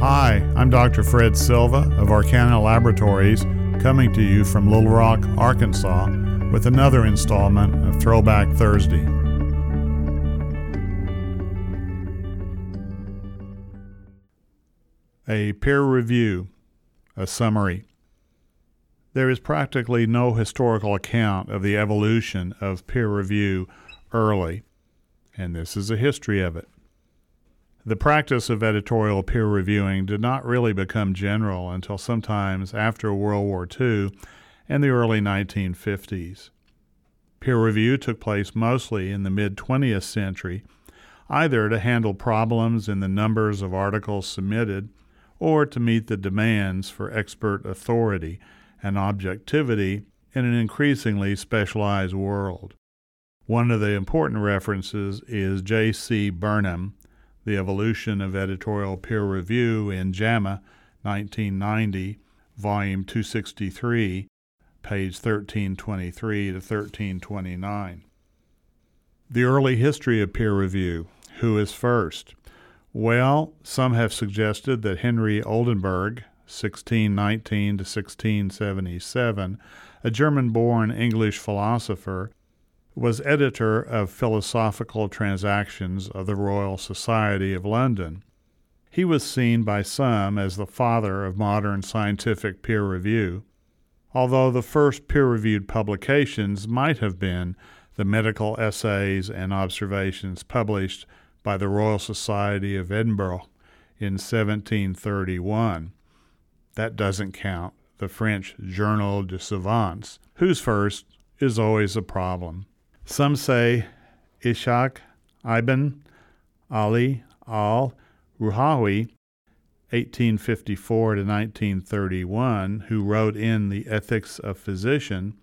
Hi, I'm Dr. Fred Silva of Arkana Laboratories, coming to you from Little Rock, Arkansas, with another installment of Throwback Thursday. A peer review, a summary. There is practically no historical account of the evolution of peer review early, and this is a history of it. The practice of editorial peer reviewing did not really become general until sometimes after World War II and the early 1950s. Peer review took place mostly in the mid 20th century, either to handle problems in the numbers of articles submitted or to meet the demands for expert authority and objectivity in an increasingly specialized world. One of the important references is J.C. Burnham, the Evolution of Editorial Peer Review in JAMA, 1990, volume 263, page 1323 to 1329. The early history of peer review. Who is first? Well, some have suggested that Henry Oldenburg, 1619 to 1677, a German born English philosopher, was editor of Philosophical Transactions of the Royal Society of London. He was seen by some as the father of modern scientific peer review, although the first peer reviewed publications might have been the medical essays and observations published by the Royal Society of Edinburgh in 1731. That doesn't count the French Journal de Savants, whose first is always a problem. Some say Ishaq ibn Ali al Ruhawi, 1854 to 1931, who wrote in The Ethics of Physician,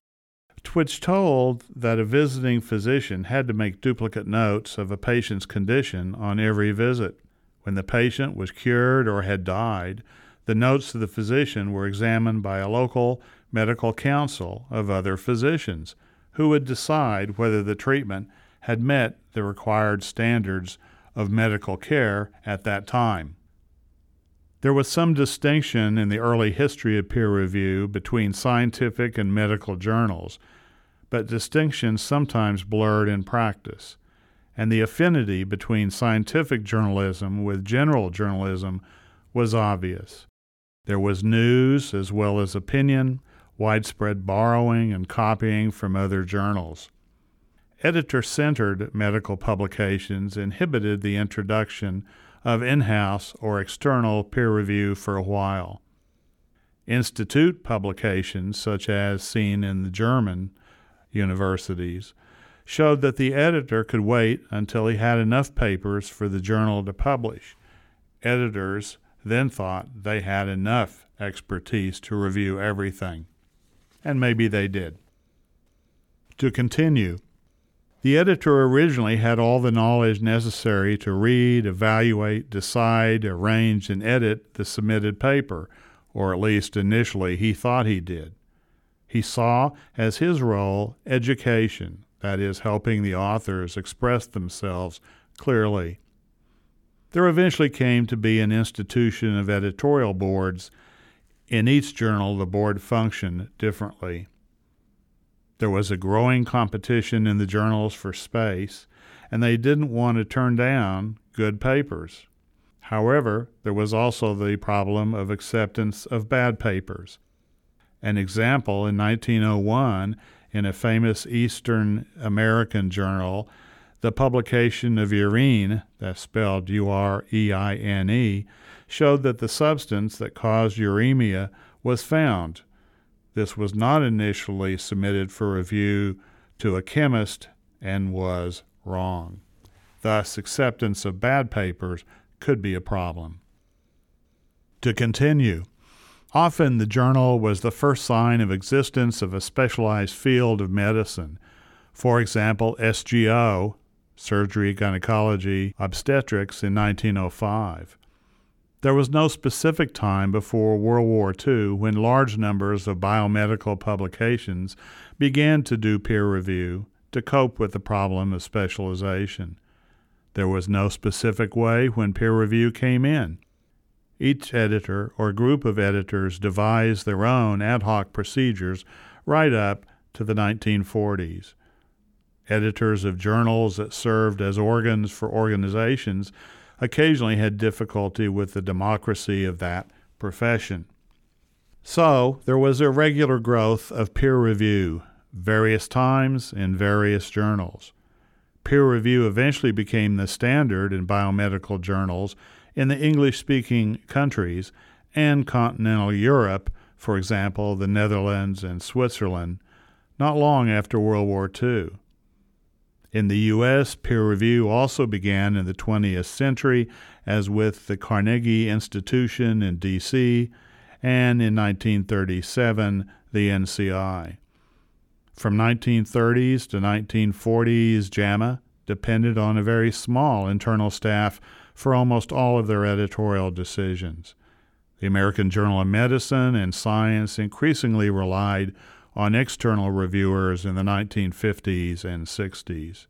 which told that a visiting physician had to make duplicate notes of a patient's condition on every visit. When the patient was cured or had died, the notes of the physician were examined by a local medical council of other physicians who would decide whether the treatment had met the required standards of medical care at that time. There was some distinction in the early history of peer review between scientific and medical journals, but distinctions sometimes blurred in practice, and the affinity between scientific journalism with general journalism was obvious. There was news as well as opinion, widespread borrowing and copying from other journals. Editor centered medical publications inhibited the introduction of in house or external peer review for a while. Institute publications, such as seen in the German universities, showed that the editor could wait until he had enough papers for the journal to publish. Editors then thought they had enough expertise to review everything and maybe they did. To continue, the editor originally had all the knowledge necessary to read, evaluate, decide, arrange, and edit the submitted paper, or at least initially he thought he did. He saw as his role education, that is, helping the authors express themselves clearly. There eventually came to be an institution of editorial boards in each journal, the board functioned differently. There was a growing competition in the journals for space, and they didn't want to turn down good papers. However, there was also the problem of acceptance of bad papers. An example in 1901, in a famous Eastern American journal, the publication of urine, that's spelled U R E I N E, showed that the substance that caused uremia was found. This was not initially submitted for review to a chemist and was wrong. Thus, acceptance of bad papers could be a problem. To continue, often the journal was the first sign of existence of a specialized field of medicine. For example, SGO, Surgery, Gynecology, Obstetrics, in 1905. There was no specific time before World War II when large numbers of biomedical publications began to do peer review to cope with the problem of specialization. There was no specific way when peer review came in. each editor or group of editors devised their own ad hoc procedures right up to the 1940s. Editors of journals that served as organs for organizations occasionally had difficulty with the democracy of that profession. So there was a regular growth of peer review, various times in various journals. Peer review eventually became the standard in biomedical journals in the English speaking countries and continental Europe, for example, the Netherlands and Switzerland, not long after World War II. In the U.S., peer review also began in the 20th century, as with the Carnegie Institution in D.C., and in 1937, the NCI. From 1930s to 1940s, JAMA depended on a very small internal staff for almost all of their editorial decisions. The American Journal of Medicine and Science increasingly relied on external reviewers in the 1950s and 60s.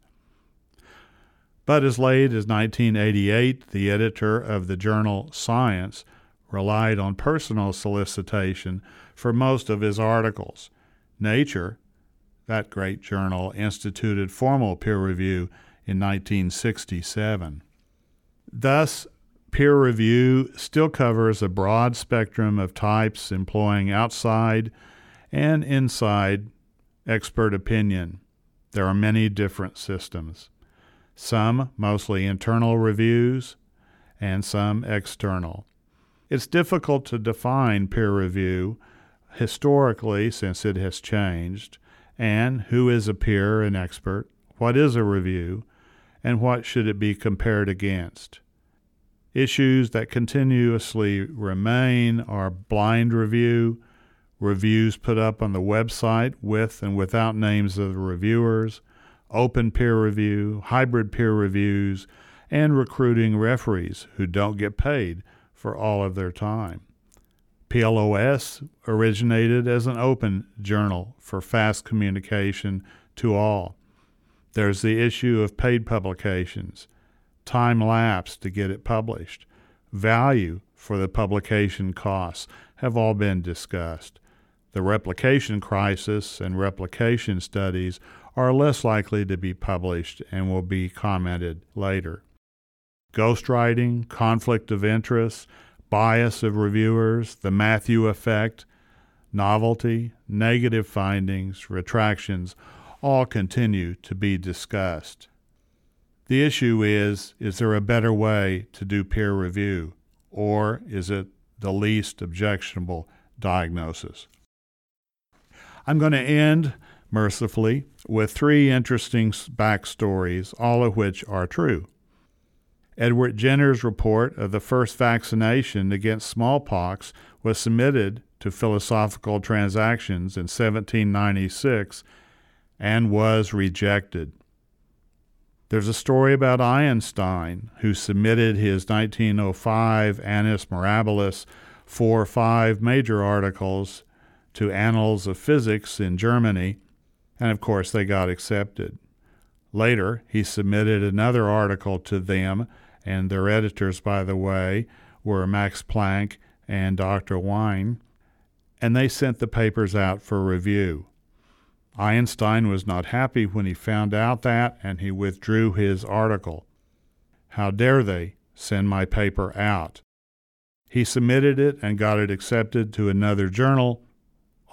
But as late as 1988, the editor of the journal Science relied on personal solicitation for most of his articles. Nature, that great journal, instituted formal peer review in 1967. Thus, peer review still covers a broad spectrum of types employing outside and inside expert opinion. There are many different systems, some mostly internal reviews, and some external. It's difficult to define peer review historically since it has changed, and who is a peer and expert, what is a review, and what should it be compared against. Issues that continuously remain are blind review, reviews put up on the website with and without names of the reviewers, open peer review, hybrid peer reviews, and recruiting referees who don't get paid for all of their time. PLOS originated as an open journal for fast communication to all. There's the issue of paid publications time lapse to get it published, value for the publication costs have all been discussed. The replication crisis and replication studies are less likely to be published and will be commented later. Ghostwriting, conflict of interest, bias of reviewers, the Matthew effect, novelty, negative findings, retractions all continue to be discussed. The issue is is there a better way to do peer review, or is it the least objectionable diagnosis? I'm going to end mercifully with three interesting backstories, all of which are true. Edward Jenner's report of the first vaccination against smallpox was submitted to Philosophical Transactions in 1796 and was rejected. There's a story about Einstein, who submitted his 1905 Annus Mirabilis, four or five major articles to Annals of Physics in Germany, and of course they got accepted. Later, he submitted another article to them, and their editors, by the way, were Max Planck and Dr. Wien, and they sent the papers out for review. Einstein was not happy when he found out that, and he withdrew his article. How dare they send my paper out? He submitted it and got it accepted to another journal,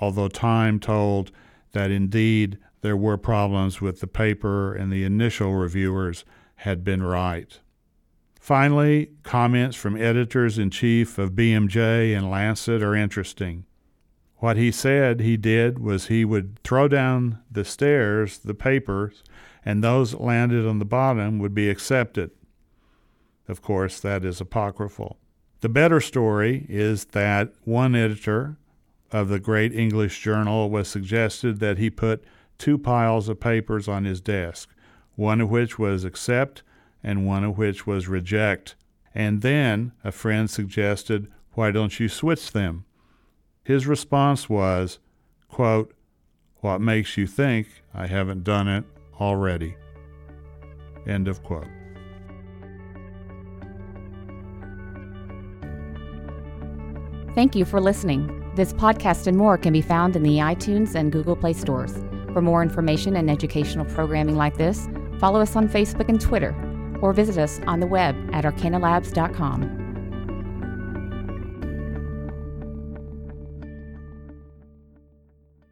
although Time told that indeed there were problems with the paper and the initial reviewers had been right. Finally, comments from editors in chief of BMJ and Lancet are interesting. What he said he did was he would throw down the stairs the papers, and those that landed on the bottom would be accepted. Of course, that is apocryphal. The better story is that one editor of the great English journal was suggested that he put two piles of papers on his desk, one of which was accept and one of which was reject. And then a friend suggested, why don't you switch them? His response was, quote, What makes you think I haven't done it already? End of quote. Thank you for listening. This podcast and more can be found in the iTunes and Google Play stores. For more information and educational programming like this, follow us on Facebook and Twitter, or visit us on the web at arkanalabs.com.